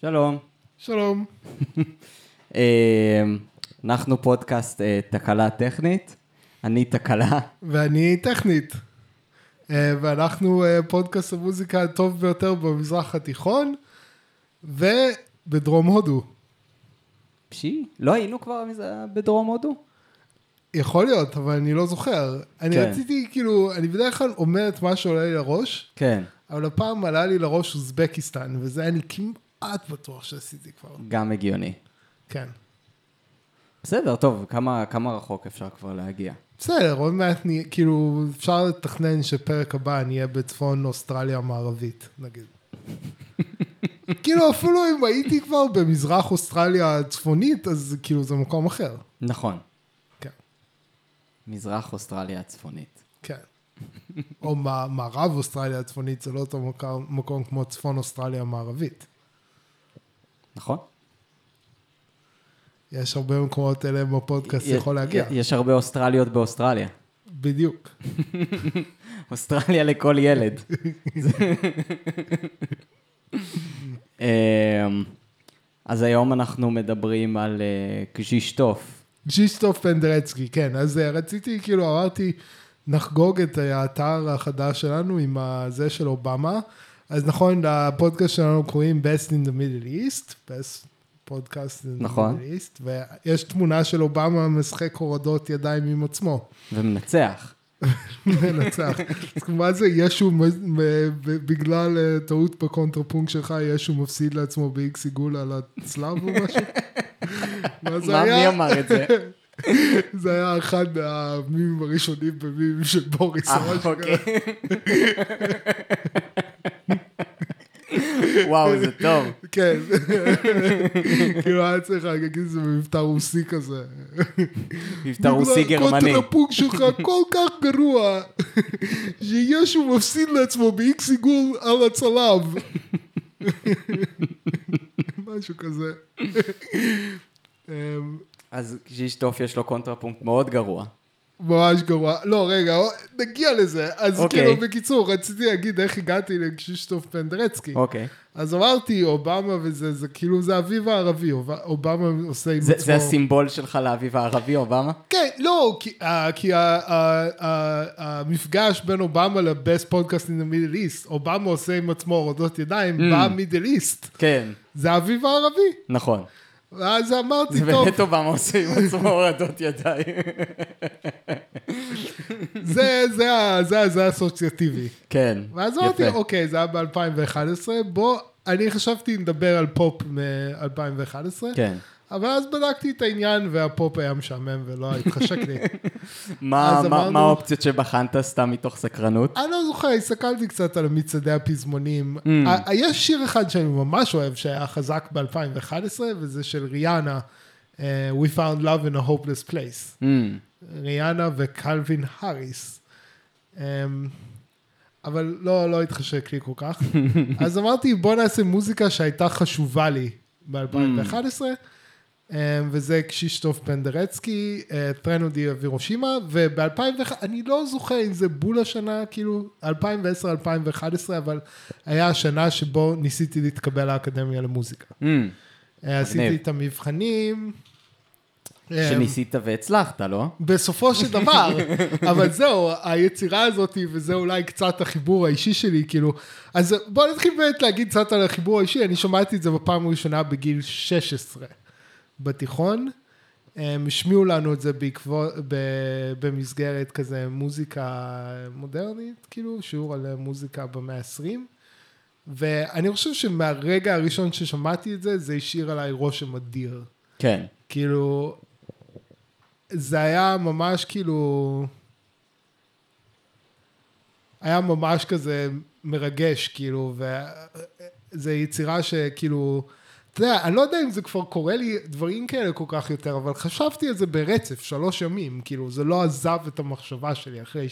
שלום. שלום. אה, אנחנו פודקאסט אה, תקלה טכנית. אני תקלה. ואני טכנית. אה, ואנחנו אה, פודקאסט המוזיקה הטוב ביותר במזרח התיכון, ובדרום הודו. פשי? לא היינו כבר בדרום הודו? יכול להיות, אבל אני לא זוכר. אני כן. רציתי, כאילו, אני בדרך כלל אומר את מה שעולה לי לראש, כן. אבל הפעם עלה לי לראש אוזבקיסטן, וזה אני כמעט בטוח שעשיתי כבר. גם הגיוני. כן. בסדר, טוב, כמה, כמה רחוק אפשר כבר להגיע? בסדר, עוד מעט, נהיה- כאילו, אפשר לתכנן שפרק הבא נהיה בצפון אוסטרליה המערבית, נגיד. כאילו, אפילו אם הייתי כבר במזרח אוסטרליה הצפונית, אז כאילו זה מקום אחר. נכון. כן, מזרח אוסטרליה הצפונית. כן. או מע- מערב אוסטרליה הצפונית, זה לא אותו מקום, מקום כמו צפון אוסטרליה המערבית. נכון? יש הרבה מקומות אליהם בפודקאסט יכול להגיע. יש הרבה אוסטרליות באוסטרליה. בדיוק. אוסטרליה לכל ילד. אמ, אז היום אנחנו מדברים על אה, קז'ישטוף. ג'יסטוף פנדרצקי, כן, אז אה, רציתי, כאילו, אמרתי, נחגוג את האתר החדש שלנו עם הזה של אובמה. אז נכון, לפודקאסט שלנו קוראים Best in the Middle East, Best podcast in the נכון. Middle East, ויש תמונה של אובמה משחק הורדות ידיים עם עצמו, ומנצח. מנצח. אז מה זה, ישו, בגלל אה, טעות בקונטרפונקט שלך, ישו מפסיד לעצמו באיקס עיגול על הצלב או משהו? מה זה היה? מי אמר את זה? זה היה אחד מהמימים הראשונים במימים של בוריס. אה, אוקיי. וואו, זה טוב. כן. כאילו היה צריך להגיד את זה במבטא רוסי כזה. מבטא רוסי גרמני. הקונטרפונקט שלך כל כך גרוע, שישו מפסיד לעצמו באיקס עיגול על הצלב. משהו כזה. אז קז'ישטוף יש לו קונטרפונקט מאוד גרוע. ממש גרוע. לא, רגע, נגיע לזה. אז אוקיי. כאילו, בקיצור, רציתי להגיד איך הגעתי לקשישטוף פנדרצקי. אוקיי. אז אמרתי, אובמה וזה, זה כאילו, זה האביב הערבי, אוב- אובמה עושה עם זה עצמו... זה הסימבול שלך לאביב הערבי, אובמה? כן, לא, כי, אה, כי ה- ה- המפגש בין אובמה ל best podcast in the middle east, אובמה עושה עם עצמו הורדות ידיים ממ. במידל איסט, כן, זה האביב הערבי. נכון. ואז אמרתי, זה טוב, באמת אובמה עושה עם עצמו הורדות ידיים. זה, זה, זה, זה האסוציאטיבי. כן, ואז אמרתי. אוקיי, זה היה ב-2011, בוא, אני חשבתי לדבר על פופ מ-2011, כן. אבל אז בדקתי את העניין והפופ היה משעמם ולא התחשק לי. מה אז מה- אמרנו- מה האופציות שבחנת סתם מתוך סקרנות? אני לא זוכר, הסתכלתי קצת על מצעדי הפזמונים. Mm. ה- יש שיר אחד שאני ממש אוהב שהיה חזק ב-2011, וזה של ריאנה, אה, We found love in a hopeless place. Mm, ריאנה וקלווין האריס. אמ, אבל לא, לא התחשק לי כל כך. אז אמרתי, בוא נעשה מוזיקה שהייתה חשובה לי ב-2011, וזה קשישטוף פנדרצקי, אה, טרנודי אבירושימה, וב-2001, אני לא זוכר אם זה בול השנה, כאילו 2010-2011, אבל היה השנה שבו ניסיתי להתקבל לאקדמיה למוזיקה. mm. אה, עשיתי מגניב. את המבחנים. אמ, שניסית והצלחת, לא? בסופו של דבר, אבל זהו, היצירה הזאת, וזה אולי קצת החיבור האישי שלי, כאילו, אז בוא נתחיל באמת להגיד קצת על החיבור האישי, אני שמעתי את זה בפעם הראשונה בגיל 16 בתיכון, הם השמיעו לנו את זה בעקבות, ב- במסגרת כזה מוזיקה מודרנית, כאילו, שיעור על מוזיקה במאה ה-20, ואני חושב שמהרגע הראשון ששמעתי את זה, זה השאיר עליי רושם אדיר. כן. כאילו, זה היה ממש כאילו, היה ממש כזה מרגש, כאילו, וזו יצירה שכאילו, אתה יודע, אני לא יודע אם זה כבר קורה לי דברים כאלה כל כך יותר, אבל חשבתי על זה ברצף, שלוש ימים, כאילו, זה לא עזב את המחשבה שלי אחרי.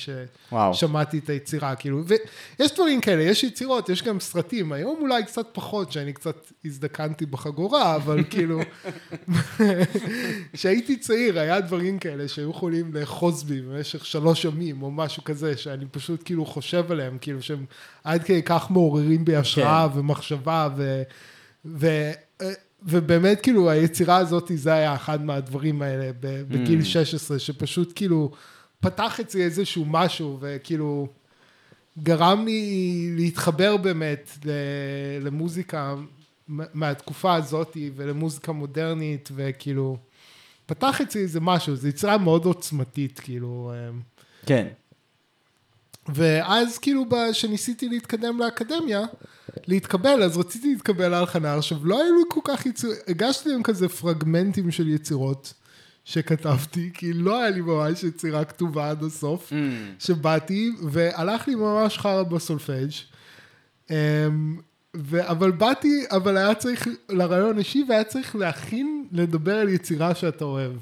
ששמעתי את היצירה, כאילו, ויש דברים כאלה, יש יצירות, יש גם סרטים, היום אולי קצת פחות, שאני קצת הזדקנתי בחגורה, אבל כאילו, כשהייתי צעיר, היה דברים כאלה שהיו יכולים לאחוז בי במשך שלוש ימים, או משהו כזה, שאני פשוט כאילו חושב עליהם, כאילו שהם עד כדי כך מעוררים בי השראה כן. ומחשבה, ו... ו, ובאמת, כאילו, היצירה הזאת, זה היה אחד מהדברים האלה ב- בגיל 16, שפשוט כאילו פתח אצלי איזשהו משהו, וכאילו גרם לי להתחבר באמת למוזיקה מהתקופה הזאת, ולמוזיקה מודרנית, וכאילו, פתח אצלי איזה משהו, זו יצירה מאוד עוצמתית, כאילו. אמ, כן. ואז כאילו כשניסיתי להתקדם לאקדמיה, להתקבל, אז רציתי להתקבל על חנה, עכשיו לא היו לי כל כך יצירות, הגשתי להם כזה פרגמנטים של יצירות שכתבתי, כי לא היה לי ממש יצירה כתובה עד הסוף, Mm. שבאתי, והלך לי ממש חרא בסולפג'. אמ, ו- אבל באתי, אבל היה צריך, לרעיון אישי, והיה צריך להכין, לדבר על יצירה שאתה אוהב.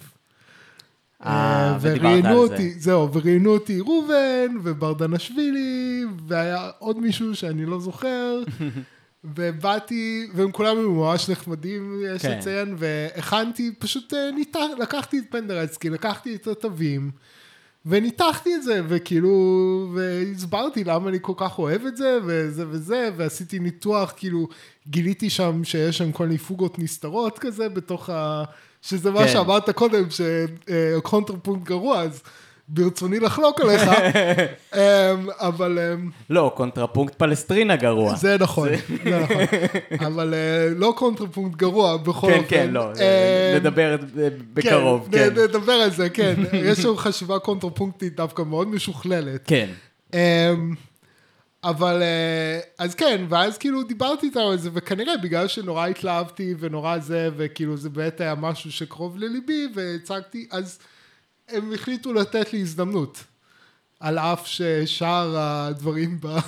אה, ודיברת וראיינו על זה. אותי, זהו, וראיינו אותי ראובן, וברדנשווילי, והיה עוד מישהו שאני לא זוכר, ובאתי, והם כולם היו ממש נחמדים, יש כן. לציין, והכנתי, פשוט אה, ניתח, לקחתי את פנדרצקי, לקחתי את התווים, וניתחתי את זה, וכאילו, והסברתי למה אני כל כך אוהב את זה, וזה וזה, ועשיתי ניתוח, כאילו, גיליתי שם שיש שם כל מיני פוגות נסתרות כזה, בתוך ה... שזה מה כן. שאמרת קודם, שקונטרפונקט גרוע, אז ברצוני לחלוק עליך, אמ, אבל אמ, לא, קונטרפונקט פלסטרינה גרוע. זה נכון, זה נכון, אבל אה, לא קונטרפונקט גרוע, בכל כן, אופן. כן, לא, אמ, נדבר בקרוב, כן, כן. נ- נדבר על זה, כן. יש לנו חשיבה קונטרפונקטית דווקא מאוד משוכללת. כן. אבל, אה, אז כן, ואז כאילו דיברתי איתם על זה, וכנראה בגלל שנורא התלהבתי ונורא זה, וכאילו זה באמת היה משהו שקרוב לליבי, והצגתי, אז הם החליטו לתת לי הזדמנות. על אף ששאר הדברים ב-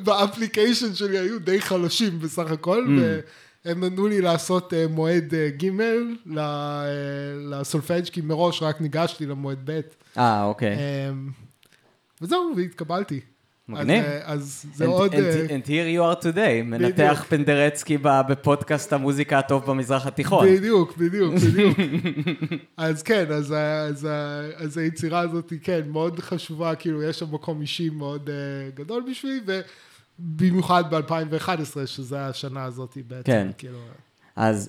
ב application שלי היו די חלשים בסך הכל, והם נתנו לי לעשות אה, מועד ג' לסולפג', כי מראש רק ניגשתי למועד ב'. אה, אוקיי. אמ, וזהו, והתקבלתי. מגניב. אז, אה, אז זה And- עוד... and- אה, And here you are today, מנתח פנדרצקי ב- בפודקאסט המוזיקה הטוב במזרח התיכון. בדיוק, בדיוק, בדיוק. אז כן, אז, אז, ה- אז היצירה הזאת היא כן מאוד חשובה, כאילו יש שם מקום אישי מאוד uh, גדול בשבילי, ובמיוחד ב-2011, שזה השנה הזאת בעצם. כן. כאילו, אז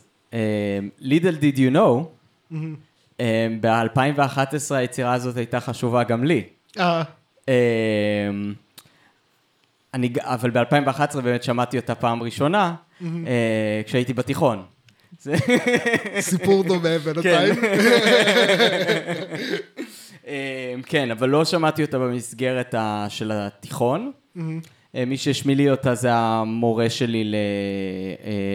לידל דיד יו נו, ב-2011 היצירה הזאת הייתה חשובה גם לי. אה, אמ, אני, אבל ב-2011 באמת שמעתי אותה פעם ראשונה, אה, כשהייתי בתיכון. סיפור דומה בינתיים. אמ, כן, אבל לא שמעתי אותה במסגרת של התיכון. אה, מי שהשמיע לי אותה זה המורה שלי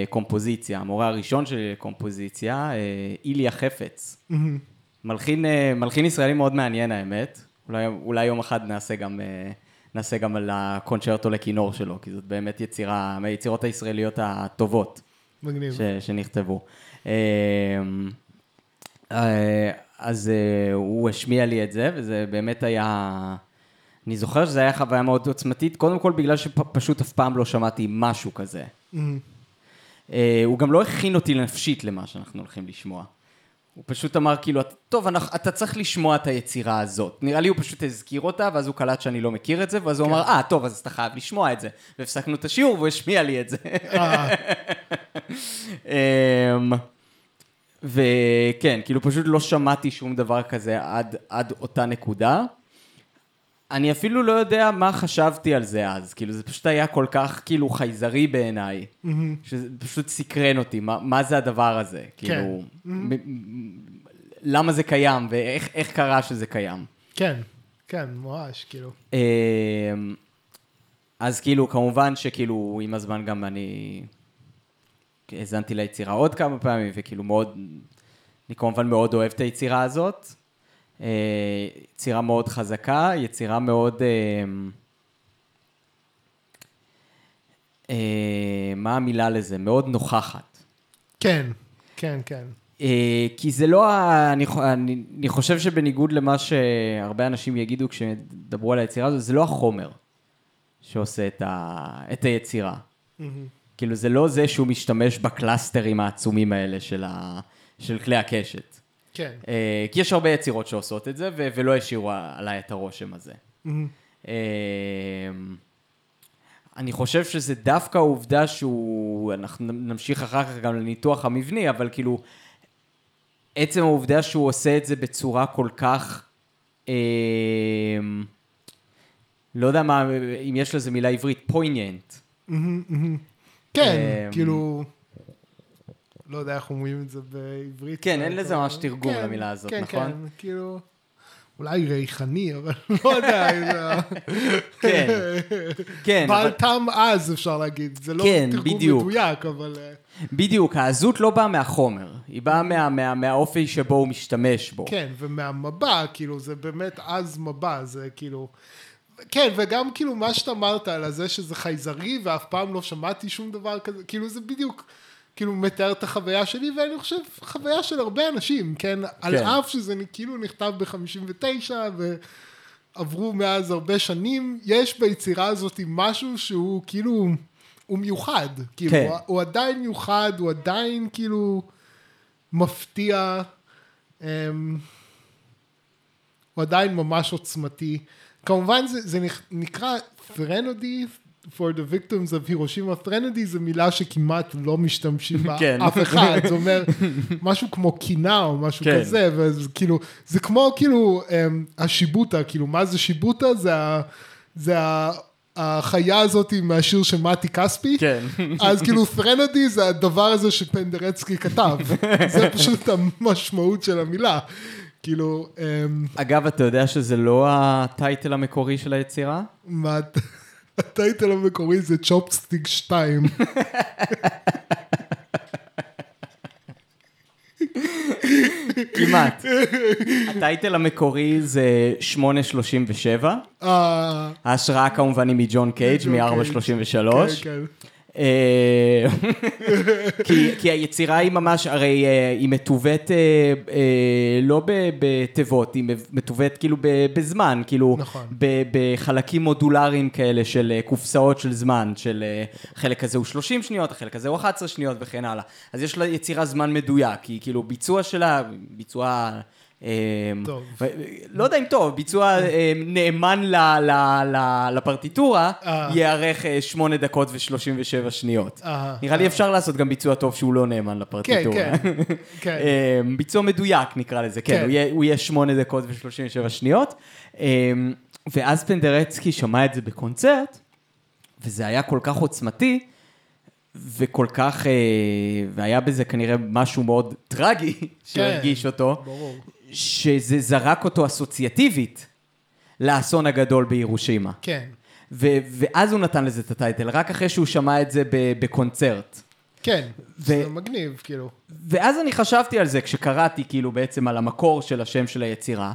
לקומפוזיציה, המורה הראשון שלי לקומפוזיציה, אה, איליה חפץ. מלחין, אה, מלחין ישראלי מאוד מעניין האמת. אולי, אולי יום אחד נעשה גם, אה, נעשה גם על הקונצ'רטו לכינור שלו, כי זאת באמת יצירה, מהיצירות הישראליות הטובות מגניב. ש, שנכתבו. אה, אה, אז הוא השמיע לי את זה, וזה באמת היה... אני זוכר שזו הייתה חוויה מאוד עוצמתית, קודם כל בגלל שפשוט אף פעם לא שמעתי משהו כזה. אה, הוא גם לא הכין אותי נפשית למה שאנחנו הולכים לשמוע. הוא פשוט אמר כאילו, טוב, אנחנו, אתה צריך לשמוע את היצירה הזאת. נראה לי הוא פשוט הזכיר אותה, ואז הוא קלט שאני לא מכיר את זה, ואז הוא אמר, אה, טוב, אז אתה חייב לשמוע את זה. והפסקנו את השיעור, והוא השמיע לי את זה. אה, אמ, וכן, כאילו פשוט לא שמעתי שום דבר כזה עד, עד אותה נקודה. אני אפילו לא יודע מה חשבתי על זה אז, כאילו זה פשוט היה כל כך כאילו חייזרי בעיניי, שזה פשוט סקרן אותי, מה, מה זה הדבר הזה, כאילו, מ- מ- למה זה קיים ואיך איך קרה שזה קיים. כן, כן, ממש, כאילו. אמ, אז כאילו, כמובן שכאילו, עם הזמן גם אני האזנתי ליצירה עוד כמה פעמים, וכאילו מאוד, אני כמובן מאוד אוהב את היצירה הזאת. אה, יצירה מאוד חזקה, יצירה מאוד... אה, אה, מה המילה לזה? מאוד נוכחת. כן, כן, כן. כי זה לא, אני, אני, אני חושב שבניגוד למה שהרבה אנשים יגידו כשדברו על היצירה הזאת, זה לא החומר שעושה את, ה, את היצירה. כאילו זה לא זה שהוא משתמש בקלאסטרים העצומים האלה של, ה, של כלי הקשת. כן. אה, כי יש הרבה יצירות שעושות את זה, ו- ולא השאירו עליי את הרושם הזה. אה, אני חושב שזה דווקא העובדה שהוא, אנחנו נמשיך אחר כך גם לניתוח המבני, אבל כאילו, עצם העובדה שהוא עושה את זה בצורה כל כך, אה, לא יודע מה, אם יש לזה מילה עברית, פויניאנט. כן, אמ, כאילו... לא יודע איך אומרים את זה בעברית. כן, אין לזה ממש תרגום כן, למילה הזאת, כן, נכון? כן, כאילו... אולי ריחני, אבל לא יודע. כן, כן, בעל טעם עז, אפשר להגיד. זה לא כן, תרגום בדיוק. מדויק, אבל... אה, בדיוק, העזות לא באה מהחומר, היא באה מה, מה, מהאופי שבו הוא משתמש בו. כן, ומהמבע, כאילו, זה באמת עז מבע, זה כאילו... כן, וגם כאילו מה שאתה אמרת על זה שזה חייזרי, ואף פעם לא שמעתי שום דבר כזה, כאילו זה בדיוק, כאילו מתאר את החוויה שלי, ואני חושב, חוויה של הרבה אנשים, כן? כן. על אף שזה כאילו נכתב ב-59, ועברו מאז הרבה שנים, יש ביצירה הזאת משהו שהוא כאילו, הוא מיוחד. כאילו, כן. הוא, הוא עדיין מיוחד, הוא עדיין כאילו מפתיע. אמ, הוא עדיין ממש עוצמתי. כמובן זה, זה נקרא Threnody for the victims of Hiroshima. Threnody זה מילה שכמעט לא משתמשים בה כן. אף אחד. זה אומר משהו כמו קינה או משהו כן. כזה, וזה כאילו, זה כמו כאילו אמ, השיבוטה, כאילו מה זה שיבוטה? זה, ה, זה ה, החיה הזאת מהשיר של מתי כספי. כן. אז כאילו פרנדי זה הדבר הזה שפנדרצקי כתב. זה פשוט המשמעות של המילה. כאילו, אמ, אגב, אתה יודע שזה לא הטייטל המקורי של היצירה? מה, הטייטל המקורי זה צ'ופסטיק 2. כמעט. הטייטל המקורי זה 837, אה, ההשראה כמובן היא מג'ון קייג' ג'ון מ-433. כן, כן. אה, כי, כי היצירה היא ממש, הרי אה, היא מתוות אה, לא בתיבות, היא מתוות כאילו בזמן, כאילו נכון. בחלקים מודולריים כאלה של קופסאות של זמן, של החלק הזה הוא 30 שניות, החלק הזה הוא 11 שניות וכן הלאה. אז יש לה יצירה זמן מדויק, כי כאילו ביצוע שלה, ביצוע... אה, טוב. לא יודע אם טוב, ביצוע אה, נאמן לפרטיטורה, אה. ייארך אה, 8 דקות ו-37 שניות. אה, נראה לי אפשר לעשות גם ביצוע טוב שהוא לא נאמן כן, לפרטיטורה. כן, כן. אה, ביצוע מדויק נקרא לזה, כן, כן. הוא יהיה- הוא יהיה 8 דקות ו-37 שניות. אה, ואז פנדרצקי שמע את זה בקונצרט, וזה היה כל כך עוצמתי, וכל כך, אה, והיה בזה כנראה משהו מאוד טרגי שהרגיש אותו, ברור. שזה זרק אותו אסוציאטיבית לאסון הגדול בירושימה. כן, ו- ואז הוא נתן לזה את הטייטל, רק אחרי שהוא שמע את זה בקונצרט. כן, ו- זה מגניב, כאילו. ואז אני חשבתי על זה כשקראתי כאילו בעצם על המקור של השם של היצירה.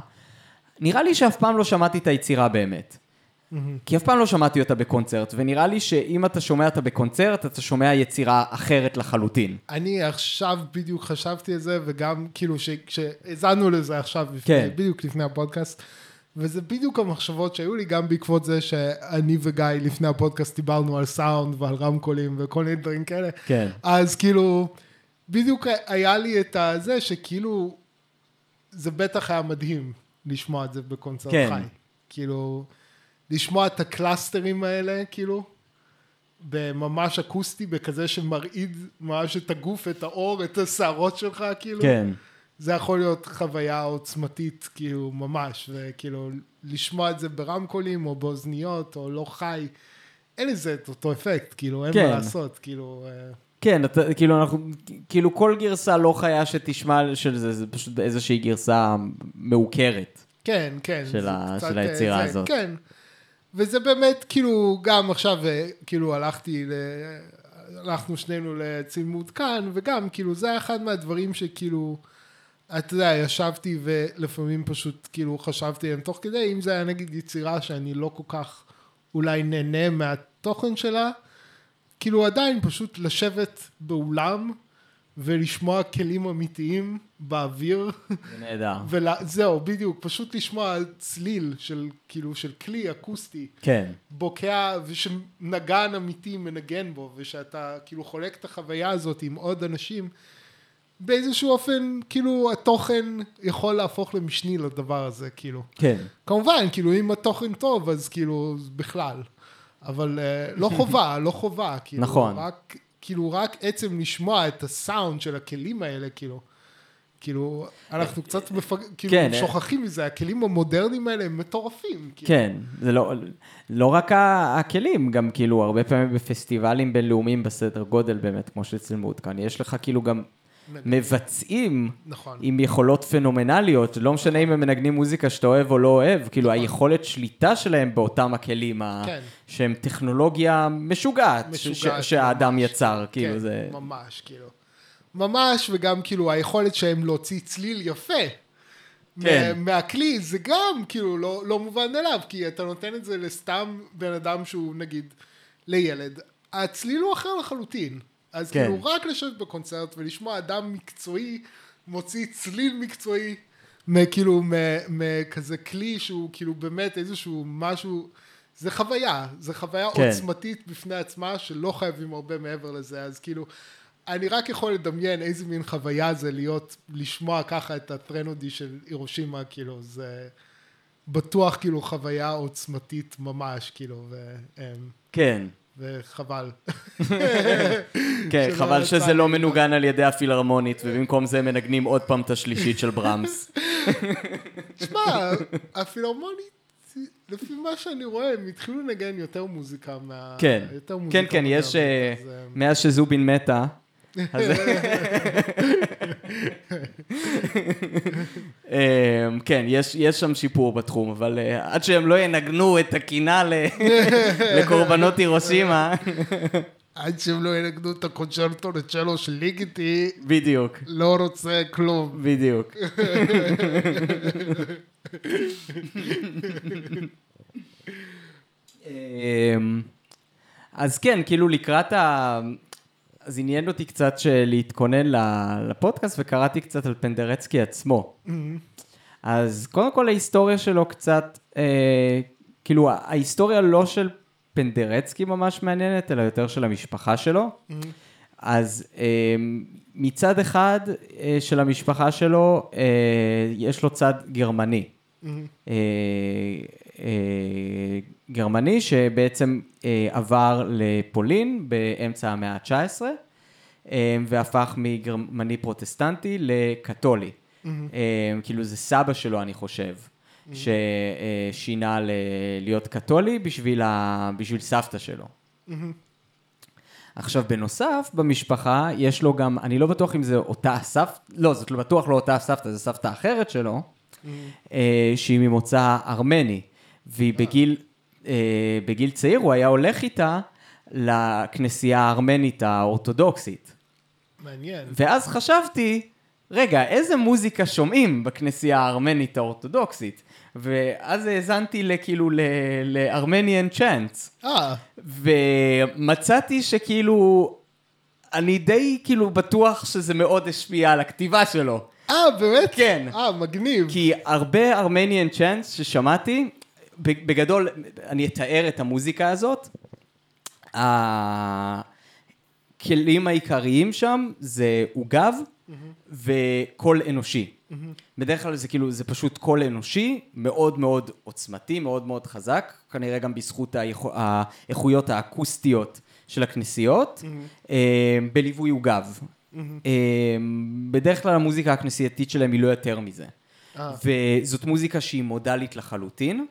נראה לי שאף פעם לא שמעתי את היצירה באמת. כי אף פעם לא שמעתי אותה בקונצרט, ונראה לי שאם אתה שומע אותה בקונצרט, אתה שומע יצירה אחרת לחלוטין. אני עכשיו בדיוק חשבתי על זה, וגם כאילו כשהאזנו לזה עכשיו, לפני, כן. בדיוק לפני הפודקאסט, וזה בדיוק המחשבות שהיו לי, גם בעקבות זה שאני וגיא לפני הפודקאסט דיברנו על סאונד ועל רמקולים וכל מיני דברים כאלה. כן. אז כאילו, בדיוק היה לי את הזה שכאילו, זה בטח היה מדהים לשמוע את זה בקונצרט כן. חי. כאילו, לשמוע את הקלאסטרים האלה, כאילו, בממש אקוסטי, בכזה שמרעיד ממש את הגוף, את העור, את השערות שלך, כאילו. כן. זה יכול להיות חוויה עוצמתית, כאילו, ממש, וכאילו, לשמוע את זה ברמקולים, או באוזניות, או לא חי, אין לזה את אותו אפקט, כאילו, אין כן. מה לעשות, כאילו... אה, כן, אתה, כאילו, אנחנו, כאילו כל גרסה לא חיה שתשמע של זה, זה פשוט איזושהי גרסה מעוקרת. כן, כן. של ה- קצת, של אה, היצירה זה- הזאת. כן. וזה באמת, כאילו, גם עכשיו, אה, כאילו, הלכתי, ל... הלכנו שנינו לצימוד כאן, וגם, כאילו, זה היה אחד מהדברים שכאילו, אתה יודע, ישבתי ולפעמים פשוט, כאילו, חשבתי עליהם תוך כדי, אם זה היה נגיד יצירה שאני לא כל כך אולי נהנה מהתוכן שלה, כאילו, עדיין פשוט לשבת באולם ולשמוע כלים אמיתיים באוויר. זה נהדר. וזהו, בדיוק, פשוט לשמוע צליל של, כאילו, של כלי אקוסטי, כן. בוקע, ושנגן אמיתי מנגן בו, ושאתה כאילו חולק את החוויה הזאת עם עוד אנשים, באיזשהו אופן, כאילו, התוכן יכול להפוך למשני לדבר הזה, כאילו. כן. כמובן, כאילו, אם התוכן טוב, אז כאילו, בכלל. אבל אה, לא חובה, לא חובה. כאילו, נכון. רק, כאילו, רק עצם לשמוע את הסאונד של הכלים האלה, כאילו, כאילו, אנחנו קצת מפג... כאילו, כן, שוכחים מזה, הכלים המודרניים האלה הם מטורפים. כאילו. כן, זה לא, לא רק הכלים, גם כאילו הרבה פעמים בפסטיבלים בינלאומיים בסדר גודל באמת, כמו שצילמו כאן, יש לך כאילו גם מבצעים נכון. עם יכולות פנומנליות, לא משנה אם הם מנגנים מוזיקה שאתה אוהב או לא אוהב, כאילו היכולת שליטה שלהם באותם הכלים, כן. שהם טכנולוגיה משוגעת, ש- משוגעת, שהאדם ממש. יצר, כאילו כן, זה... ממש, כאילו. ממש, וגם כאילו היכולת שלהם להוציא צליל יפה. כן. מה- מהכלי, זה גם כאילו לא, לא מובן מאליו, כי אתה נותן את זה לסתם בן אדם שהוא נגיד לילד. הצליל הוא אחר לחלוטין. אז כן. כאילו רק לשבת בקונצרט ולשמוע אדם מקצועי מוציא צליל מקצועי, מכאילו, מכזה כלי שהוא כאילו באמת איזשהו משהו, זה חוויה, זה חוויה כן. עוצמתית בפני עצמה שלא חייבים הרבה מעבר לזה, אז כאילו, אני רק יכול לדמיין איזה מין חוויה זה להיות, לשמוע ככה את הטרנודי של הירושימה, כאילו, זה בטוח כאילו חוויה עוצמתית ממש, כאילו, ו, אמ, כן, וחבל. כן, חבל שזה לא. מנוגן על ידי הפילהרמונית, ובמקום זה מנגנים עוד פעם את השלישית של ברמס. תשמע, הפילהרמונית, לפי מה שאני רואה, הם התחילו לנגן יותר מוזיקה מה... כן, יותר מוזיקה כן, כן, יש, אה, אה, מאז שזובין מתה. אמ, כן, יש, שם שיפור בתחום, אבל אה, עד שהם לא ינגנו את הקינה לקורבנות הירושימה, עד שהם לא ינגנו את הקונצ'רטו לצ'לו של ליגיטי, בדיוק, לא רוצה כלום. בדיוק. אמ, אז כן, כאילו לקראת ה... אז עניין אותי קצת להתכונן לפודקאסט, וקראתי קצת על פנדרצקי עצמו. אז קודם כל ההיסטוריה שלו קצת, אה, כאילו ההיסטוריה לא של פנדרצקי ממש מעניינת, אלא יותר של המשפחה שלו. אז אה, מצד אחד אה, של המשפחה שלו, אה, יש לו צד גרמני. אה, אה, גרמני שבעצם אה, עבר לפולין באמצע המאה ה-19 אה, והפך מגרמני פרוטסטנטי לקתולי. אה, כאילו זה סבא שלו אני חושב, ששינה ל- להיות קתולי בשביל, ה... בשביל סבתא שלו. עכשיו, בנוסף, במשפחה יש לו גם, אני לא בטוח אם זה אותה סבתא, לא, זאת בטוח לא אותה סבתא, זו סבתא אחרת שלו, אה, שהיא ממוצא ארמני, והיא בגיל, אה, בגיל צעיר, הוא היה הולך איתה לכנסייה הארמנית האורתודוקסית. מעניין. ואז חשבתי, רגע, איזה מוזיקה שומעים בכנסייה הארמנית האורתודוקסית? ואז האזנתי לכאילו לארמניאן צ'אנס. אה, ומצאתי שכאילו, אני די כאילו בטוח שזה מאוד השפיע על הכתיבה שלו. אה, באמת? כן. אה, מגניב. כי הרבה ארמניאן צ'אנס ששמעתי, בגדול, אני אתאר את המוזיקה הזאת. הכלים העיקריים שם זה עוגב וקול אנושי. בדרך כלל זה כאילו, זה פשוט קול אנושי, מאוד מאוד עוצמתי, מאוד מאוד חזק, כנראה גם בזכות האיכו- האיכויות האקוסטיות של הכנסיות, אה, בליווי עוגב. אה, בדרך כלל המוזיקה הכנסייתית שלהם היא לא יותר מזה. אה. וזאת מוזיקה שהיא מודלית לחלוטין.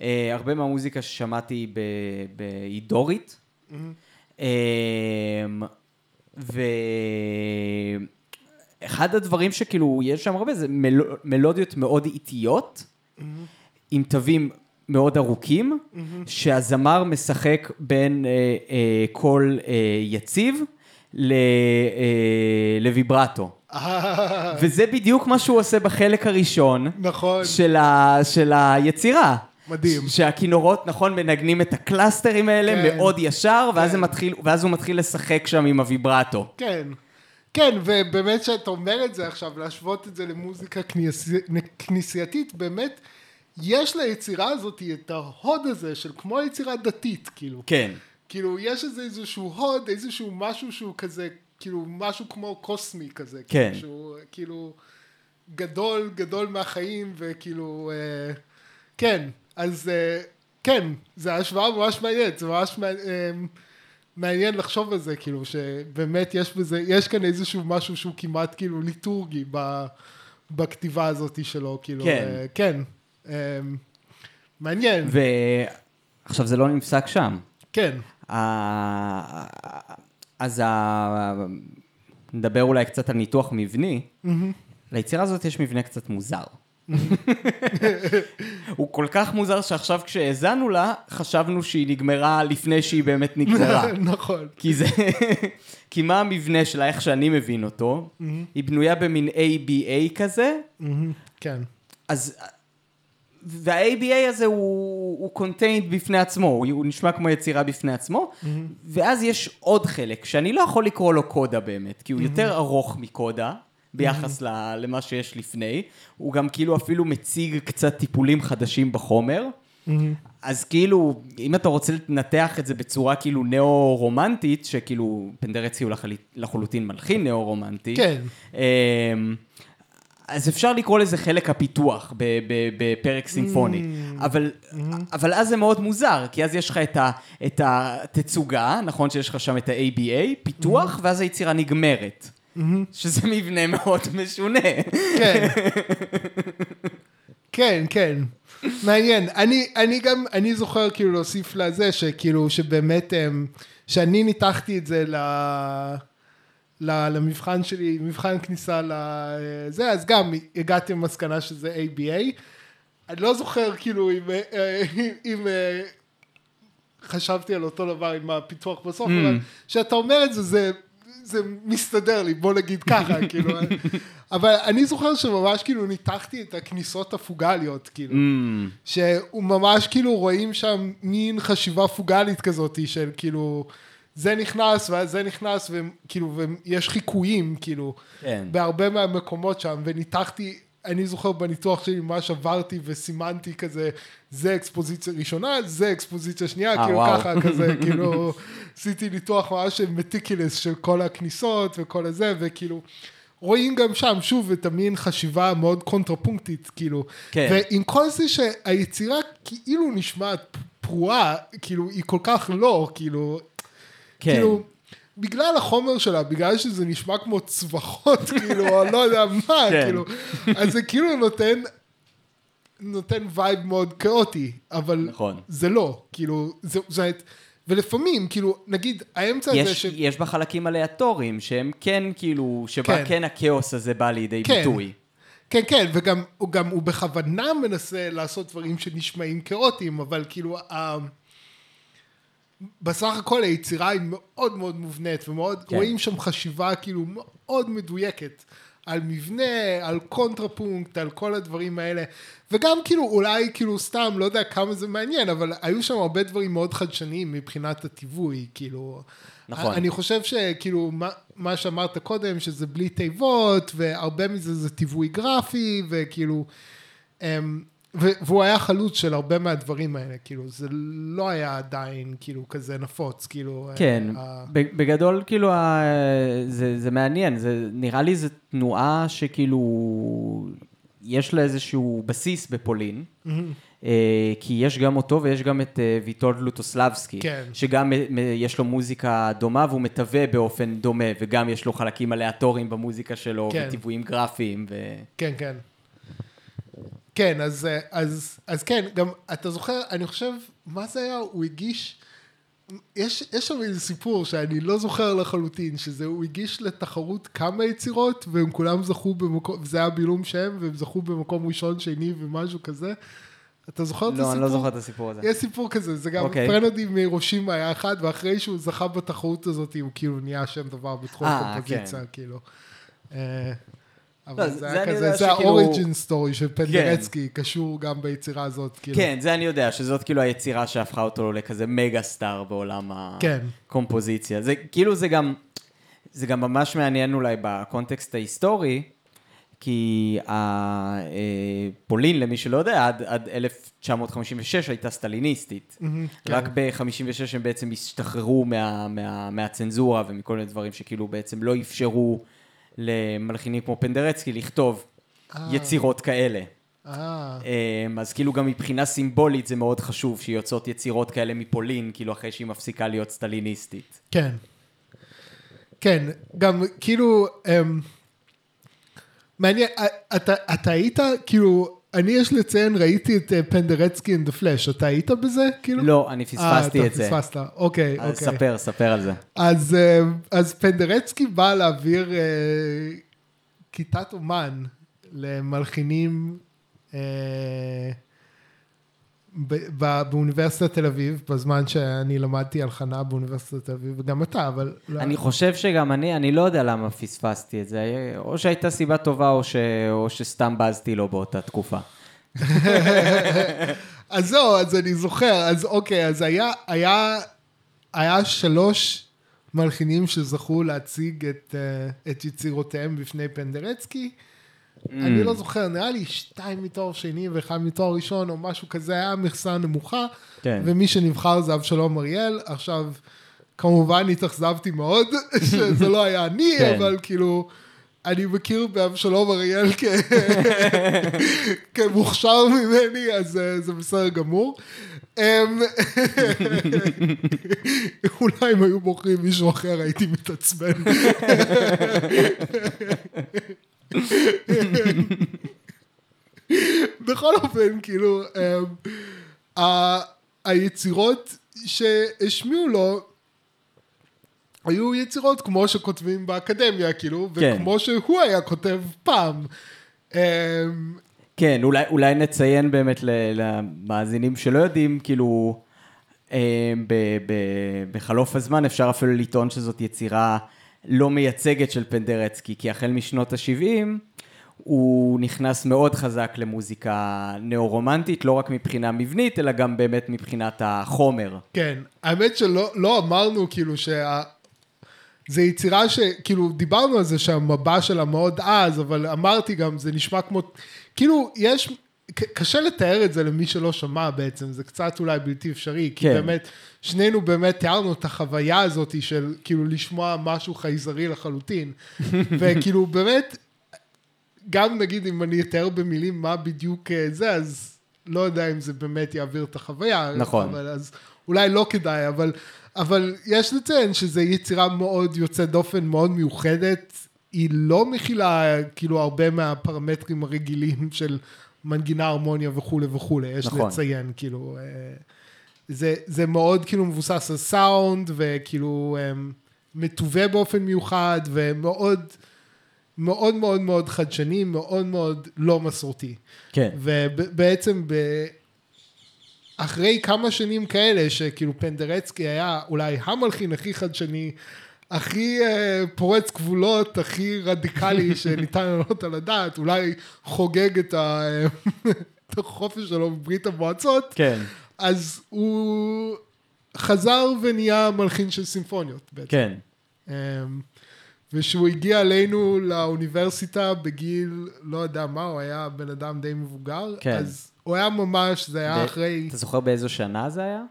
אה, הרבה מהמוזיקה ששמעתי ב- ב- היא דורית. אה, ואחד הדברים שכאילו יש שם הרבה זה מל... מלודיות מאוד איטיות, עם תווים מאוד ארוכים, שהזמר משחק בין אה, אה, קול אה, יציב ל, אה, לוויברטו. וזה בדיוק מה שהוא עושה בחלק הראשון נכון. של, ה, של היצירה. מדהים. שהכינורות, נכון, מנגנים את הקלאסטרים האלה כן. מאוד ישר, ואז, כן. מתחיל, ואז הוא מתחיל לשחק שם עם הוויברטו. כן. כן, ובאמת שאתה אומר את זה עכשיו, להשוות את זה למוזיקה כנסי... כנסייתית, באמת, יש ליצירה הזאת את ההוד הזה של כמו יצירה דתית, כאילו. כן. כאילו, יש איזה איזשהו הוד, איזשהו משהו שהוא כזה, כאילו, משהו כמו קוסמי כזה. כן. כאילו, שהוא, כאילו, גדול, גדול מהחיים, וכאילו, אה, כן, אז אה, כן, זו השוואה ממש מעניינת, זה ממש מעניין, אמ, מעניין לחשוב על זה, כאילו, שבאמת יש בזה, יש כאן איזשהו משהו שהוא כמעט כאילו ליטורגי ב, בכתיבה הזאת שלו, כאילו, כן. אה, כן, אמ, מעניין, ועכשיו זה לא נפסק שם. כן, אז ה- נדבר אולי קצת על ניתוח מבני. ליצירה הזאת יש מבנה קצת מוזר. הוא כל כך מוזר שעכשיו כשהאזנו לה, חשבנו שהיא נגמרה לפני שהיא באמת נגמרה. נכון, כי זה... כי מה המבנה שלה, איך שאני מבין אותו? היא בנויה במין ABA כזה, כן, אז... וה-ABA הזה הוא, הוא contained בפני עצמו, הוא, הוא נשמע כמו יצירה בפני עצמו, ואז יש עוד חלק, שאני לא יכול לקרוא לו קודה באמת, כי הוא יותר ארוך מקודה, ביחס ל, למה שיש לפני, הוא גם כאילו אפילו מציג קצת טיפולים חדשים בחומר, אז כאילו, אם אתה רוצה לנתח את זה בצורה כאילו ניאו-רומנטית, שכאילו פנדרצי הוא לחל- לחלוטין מלחין ניאו-רומנטי, כן. אז אפשר לקרוא לזה חלק הפיתוח בפרק סימפוני, אבל, אבל אז זה מאוד מוזר, כי אז יש לך את, ה, את התצוגה, נכון שיש לך שם את ה-ABA, פיתוח, ואז היצירה נגמרת, שזה מבנה מאוד משונה. כן. כן, כן. מעניין. אני, אני גם, אני זוכר כאילו להוסיף לזה, שכאילו, שבאמת, אמ, שאני ניתחתי את זה ל... ל- למבחן שלי, מבחן כניסה לזה, אז גם הגעתי למסקנה שזה ABA. אני לא זוכר כאילו אם, אה, אם אה, חשבתי על אותו דבר עם הפיתוח בסוף, אבל כשאתה אומר את זה, זה, זה מסתדר לי, בוא נגיד ככה, כאילו. אבל אני זוכר שממש כאילו ניתחתי את הכניסות הפוגליות, כאילו. אמ, שהוא ממש כאילו רואים שם מין חשיבה פוגלית כזאת של כאילו זה נכנס ואז זה נכנס וכאילו ויש חיקויים כאילו כן. בהרבה מהמקומות שם וניתחתי אני זוכר בניתוח שלי ממש עברתי וסימנתי כזה זה אקספוזיציה ראשונה זה אקספוזיציה שנייה אה, כאילו וואו. ככה כזה כאילו עשיתי ניתוח ממש מטיקילס של כל הכניסות וכל הזה וכאילו רואים גם שם שוב את המין חשיבה המאוד קונטרפונקטית כאילו כן. ועם כל זה שהיצירה כאילו נשמעת פרועה כאילו היא כל כך לא כאילו כן. כאילו בגלל החומר שלה, בגלל שזה נשמע כמו צווחות, כאילו, או לא יודע מה, כן. כאילו, אז זה כאילו נותן, נותן וייב מאוד כאוטי, אבל נכון. זה לא, כאילו, זה, זה, ולפעמים, כאילו, נגיד, האמצע הזה יש, ש... יש בה חלקים אליאטוריים שהם כן כאילו, שבה כן. כן הכאוס הזה בא לידי כן. ביטוי. כן, כן, וגם הוא, גם, הוא בכוונה מנסה לעשות דברים שנשמעים כאוטיים, אבל כאילו, ה... בסך הכל היצירה היא מאוד מאוד מובנית, ומאוד, כן. רואים שם חשיבה כאילו מאוד מדויקת. על מבנה, על קונטרפונקט, על כל הדברים האלה. וגם כאילו, אולי כאילו סתם, לא יודע כמה זה מעניין, אבל היו שם הרבה דברים מאוד חדשניים מבחינת התיווי, כאילו. נכון. אני חושב שכאילו, מה, מה שאמרת קודם, שזה בלי תיבות, והרבה מזה זה תיווי גרפי, וכאילו... אמ, ו- והוא היה חלוץ של הרבה מהדברים האלה, כאילו, זה לא היה עדיין כאילו כזה נפוץ, כאילו... כן, אה, ב- בגדול כאילו ה- זה, זה מעניין, זה, נראה לי זו תנועה שכאילו יש לה איזשהו בסיס בפולין, אה, כי יש גם אותו ויש גם את אה, ויטול לוטוסלבסקי, כן. שגם אה, יש לו מוזיקה דומה והוא מתווה באופן דומה, וגם יש לו חלקים עליאטוריים במוזיקה שלו, כן. וטיוויים גרפיים, ו... כן, כן. כן, אז, אה, אז, אז כן, גם, אתה זוכר, אני חושב, מה זה היה? הוא הגיש, יש, יש שם איזה סיפור שאני לא זוכר לחלוטין, שזה, הוא הגיש לתחרות כמה יצירות, והם כולם זכו במקום, וזה היה בעילום שם, והם זכו במקום ראשון, שני ומשהו כזה. אתה זוכר את הסיפור? לא, אני לא זוכר את הסיפור הזה. יש סיפור כזה, זה גם אוקיי. Threnody מהירושימה היה אחד, ואחרי שהוא זכה בתחרות הזאת, הוא כאילו נהיה שם דבר בתחום אה, הקומפוזיציה, כן. כאילו. אה, לא, אבל זה היה כזה, זה ה origin story של פנדרצקי, קשור גם ביצירה הזאת, כאילו. כן, זה אני יודע, שזאת כאילו היצירה שהפכה אותו לכזה mega star בעולם כן. הקומפוזיציה. זה כאילו זה גם, זה גם ממש מעניין אולי בקונטקסט ההיסטורי, כי הפולין, למי שלא יודע, עד, עד 1956 הייתה סטליניסטית. כן. רק ב-56 הם בעצם השתחררו מה, מה, מהצנזורה ומכל מיני דברים שכאילו בעצם לא אפשרו למלחינים כמו פנדרצקי לכתוב אה. יצירות כאלה. אה, אמ, אז כאילו גם מבחינה סימבולית זה מאוד חשוב שיוצאות יצירות כאלה מפולין, כאילו אחרי שהיא מפסיקה להיות סטליניסטית. כן. כן, גם כאילו, אמ, מעניין, א- אתה, אתה היית, כאילו, אני יש לציין, ראיתי את אה, פנדרצקי אין דה פלאש, אתה היית בזה? כאילו? לא, אני פספסתי אה, את זה. אתה פספסת, אוקיי, אז אוקיי. ספר, ספר על זה. אז, אה, אז פנדרצקי בא להעביר אה, כיתת אומן למלחינים אה, באוניברסיטת תל אביב, בזמן שאני למדתי הלחנה באוניברסיטת תל אביב, וגם אתה, אבל... לא- אני חושב שגם אני, אני לא יודע למה פספסתי את זה. או שהייתה סיבה טובה או, ש... או שסתם בזתי לו באותה תקופה. אז זהו, אז אני זוכר, אז אוקיי, אז היה, היה, היה שלוש מלחינים שזכו להציג את, אה, את יצירותיהם בפני פנדרצקי. אני לא זוכר, נראה לי שתיים מתואר שני ואחד מתואר ראשון, או משהו כזה, היה מכסה נמוכה. כן. ומי שנבחר זה אבשלום אריאל. עכשיו, כמובן התאכזבתי מאוד, שזה לא היה אני, כן. אבל כאילו, אני מכיר באבשלום אריאל כ... כמוכשר ממני, אז אה, זה בסדר גמור. אמ, אולי אם היו בוחרים מישהו אחר הייתי מתעצבן. בכל אופן, כאילו, אמ, ה- היצירות שהשמיעו לו היו יצירות כמו שכותבים באקדמיה, כאילו, כן. וכמו שהוא היה כותב פעם. אמ, כן, אולי, אולי נציין באמת למאזינים שלא יודעים, כאילו, אה, ב, ב, בחלוף הזמן אפשר אפילו לטעון שזאת יצירה לא מייצגת של פנדרצקי, כי החל משנות ה-70 הוא נכנס מאוד חזק למוזיקה נאו-רומנטית, לא רק מבחינה מבנית, אלא גם באמת מבחינת החומר. כן, האמת שלא לא אמרנו כאילו שה... זה יצירה שכאילו דיברנו על זה שהמבע שלה מאוד עז, אבל אמרתי גם זה נשמע כמו, כאילו יש, קשה לתאר את זה למי שלא שמע בעצם, זה קצת אולי בלתי אפשרי, כי כן. באמת, שנינו באמת תיארנו את החוויה הזאת של כאילו לשמוע משהו חייזרי לחלוטין, וכאילו באמת, גם נגיד אם אני אתאר במילים מה בדיוק אה, זה, אז לא יודע אם זה באמת יעביר את החוויה. נכון. אבל אז אולי לא כדאי, אבל, אבל יש לציין שזו יצירה מאוד יוצאת דופן, מאוד מיוחדת. היא לא מכילה כאילו הרבה מהפרמטרים הרגילים של מנגינה, הרמוניה וכולי וכולי, יש נכון. לציין, כאילו, אה, זה, זה מאוד כאילו מבוסס על סאונד, וכאילו אה, מתווה באופן מיוחד, ומאוד מאוד מאוד מאוד חדשני, מאוד מאוד לא מסורתי. כן. ובעצם ב... אחרי כמה שנים כאלה, שכאילו פנדרצקי היה אולי המלחין הכי חדשני, הכי אה, פורץ גבולות, הכי רדיקלי שניתן לעלות על הדעת, אולי חוגג את, ה... את החופש שלו בברית המועצות, כן, אז הוא חזר ונהיה מלחין של סימפוניות בעצם. כן. אמ, ושהוא הגיע אלינו לאוניברסיטה בגיל, לא יודע מה, הוא היה בן אדם די מבוגר. כן. אז הוא היה ממש, זה היה ב- אחרי, אתה זוכר באיזו שנה זה היה?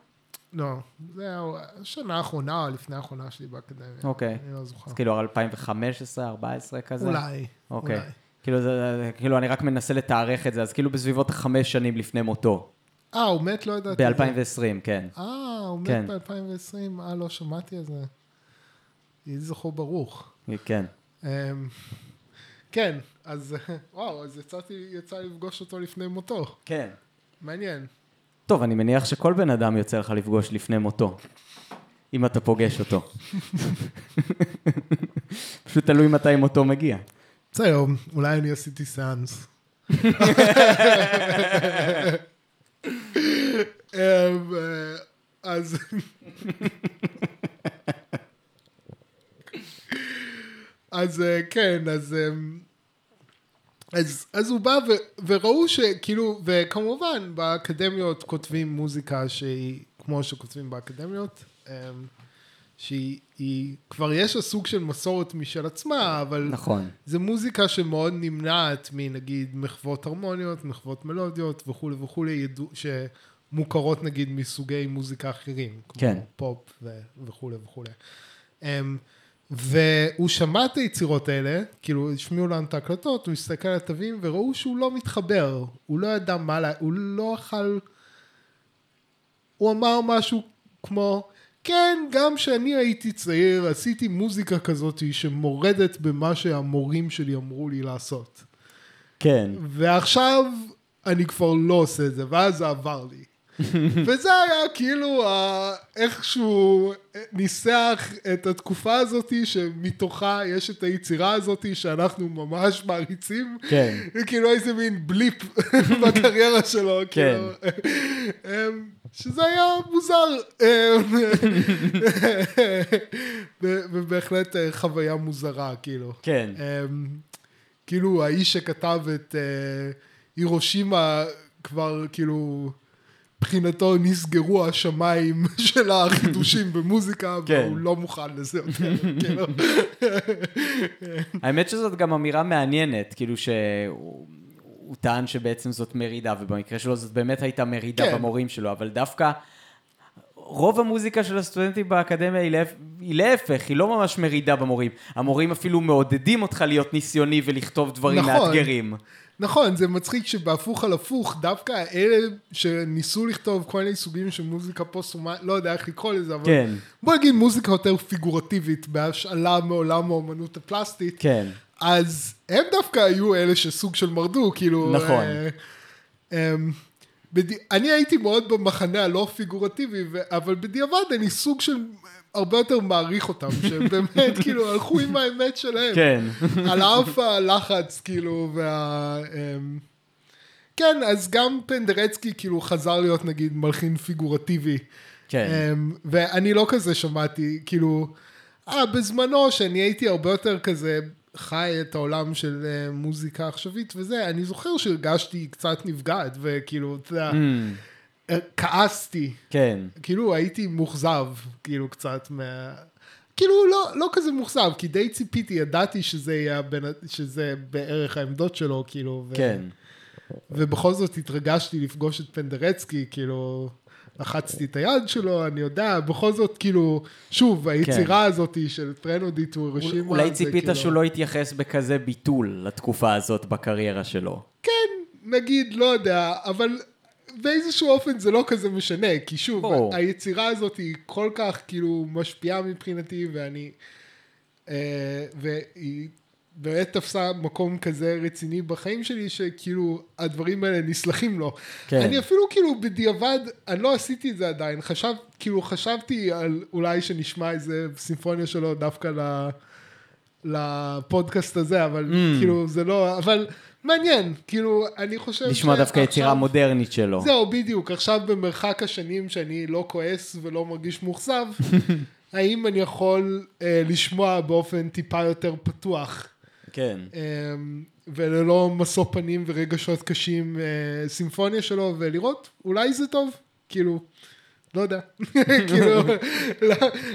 לא, זה היה השנה האחרונה או לפני האחרונה שלי באקדמיה. אוקיי. אני לא זוכר. אז כאילו 2015, 14 כזה? אולי, אוקיי. אולי. כאילו, זה, כאילו, אני רק מנסה לתארך את זה, אז כאילו בסביבות חמש שנים לפני מותו. אה, הוא מת? לא ידעתי. את זה. ב-2020, כן. אה, הוא מת כן. ב-2020? אה, לא שמעתי על זה. יהי זכרו ברוך. כן. אמ, כן, אז וואו, אז יצאתי, יצא לי לפגוש אותו לפני מותו. כן. מעניין. טוב, אני מניח שכל בן אדם יוצא לך לפגוש לפני מותו, אם אתה פוגש אותו. פשוט תלוי מתי מותו מגיע. בסדר, אולי אני עשיתי סאנס. אמ, אה, אז... אז אה, כן, אז... אמ, אז, אז הוא בא ו, וראו שכאילו, וכמובן באקדמיות כותבים מוזיקה שהיא כמו שכותבים באקדמיות, אמ, שהיא היא, כבר יש לה סוג של מסורת משל עצמה, אבל נכון. זה מוזיקה שמאוד נמנעת מנגיד מחוות הרמוניות, מחוות מלודיות וכולי וכולי, שמוכרות נגיד מסוגי מוזיקה אחרים, כמו כן. פופ ו- וכולי וכולי. והוא שמע את היצירות האלה, כאילו השמיעו לנו את ההקלטות, הוא הסתכל על התווים וראו שהוא לא מתחבר, הוא לא ידע מה, לה, הוא לא אכל, הוא אמר משהו כמו, כן, גם כשאני הייתי צעיר עשיתי מוזיקה כזאת שמורדת במה שהמורים שלי אמרו לי לעשות. כן. ועכשיו אני כבר לא עושה את זה, ואז זה עבר לי. וזה היה כאילו איכשהו ניסח את התקופה הזאת שמתוכה יש את היצירה הזאת שאנחנו ממש מעריצים. כן. כאילו איזה מין בליפ בקריירה שלו. כן. כאילו, שזה היה מוזר. ובהחלט חוויה מוזרה, כאילו. כן. כאילו האיש שכתב את הירושימה כבר כאילו... מבחינתו נסגרו השמיים של החידושים במוזיקה, כן. והוא לא מוכן לזה יותר, כאילו. האמת שזאת גם אמירה מעניינת, כאילו שהוא הוא טען שבעצם זאת מרידה, ובמקרה שלו זאת באמת הייתה מרידה כן. במורים שלו, אבל דווקא רוב המוזיקה של הסטודנטים באקדמיה היא, להפ... היא להפך, היא לא ממש מרידה במורים. המורים אפילו מעודדים אותך להיות ניסיוני ולכתוב דברים נכון. מאתגרים. נכון, זה מצחיק שבהפוך על הפוך, דווקא אלה שניסו לכתוב כל מיני סוגים של מוזיקה פוסט-אומנית, לא יודע איך לקרוא לזה, אבל כן. בוא נגיד מוזיקה יותר פיגורטיבית, בהשאלה מעולם האומנות הפלסטית. כן. אז הם דווקא היו אלה שסוג של מרדו, כאילו... נכון. אה, אה, בד... אני הייתי מאוד במחנה הלא פיגורטיבי, ו... אבל בדיעבד אני סוג של הרבה יותר מעריך אותם, שבאמת כאילו הלכו עם האמת שלהם. כן. על אף הלחץ, כאילו, וה... אמ, כן, אז גם פנדרצקי כאילו חזר להיות נגיד מלחין פיגורטיבי. כן. אמ, ואני לא כזה שמעתי, כאילו, אה, בזמנו שאני הייתי הרבה יותר כזה חי את העולם של אה, מוזיקה עכשווית וזה, אני זוכר שהרגשתי קצת נפגעת, וכאילו, אתה יודע, אה, כעסתי. כן. כאילו הייתי מאוכזב, כאילו קצת מה... כאילו לא, לא כזה מאוכזב, כי די ציפיתי, ידעתי שזה יהיה בין, שזה בערך העמדות שלו, כאילו. ו... כן. ובכל זאת התרגשתי לפגוש את פנדרצקי, כאילו, לחצתי את היד שלו, אני יודע, בכל זאת, כאילו, שוב, היצירה הזאת של Threnody to Hiroshima. כן. אולי ציפית כאילו... שהוא לא יתייחס בכזה ביטול לתקופה הזאת בקריירה שלו. כן, נגיד, לא יודע, אבל באיזשהו אופן זה לא כזה משנה, כי שוב, ברור. היצירה הזאת היא כל כך כאילו משפיעה מבחינתי, ואני... אה, והיא באמת תפסה מקום כזה רציני בחיים שלי, שכאילו הדברים האלה נסלחים לו. כן. אני אפילו כאילו בדיעבד, אני לא עשיתי את זה עדיין, חשב, כאילו חשבתי על אולי שנשמע איזה סימפוניה שלו דווקא ל... לפודקאסט הזה, אבל Mm. כאילו זה לא, אבל מעניין, כאילו אני חושב לשמוע דווקא יצירה מודרנית שלו. זהו, בדיוק, עכשיו במרחק השנים שאני לא כועס ולא מרגיש מאוכזב, האם אני יכול אה, לשמוע באופן טיפה יותר פתוח, כן. אה, וללא משוא פנים ורגשות קשים אה, סימפוניה שלו, ולראות, אולי זה טוב, כאילו, לא יודע, כאילו, ל-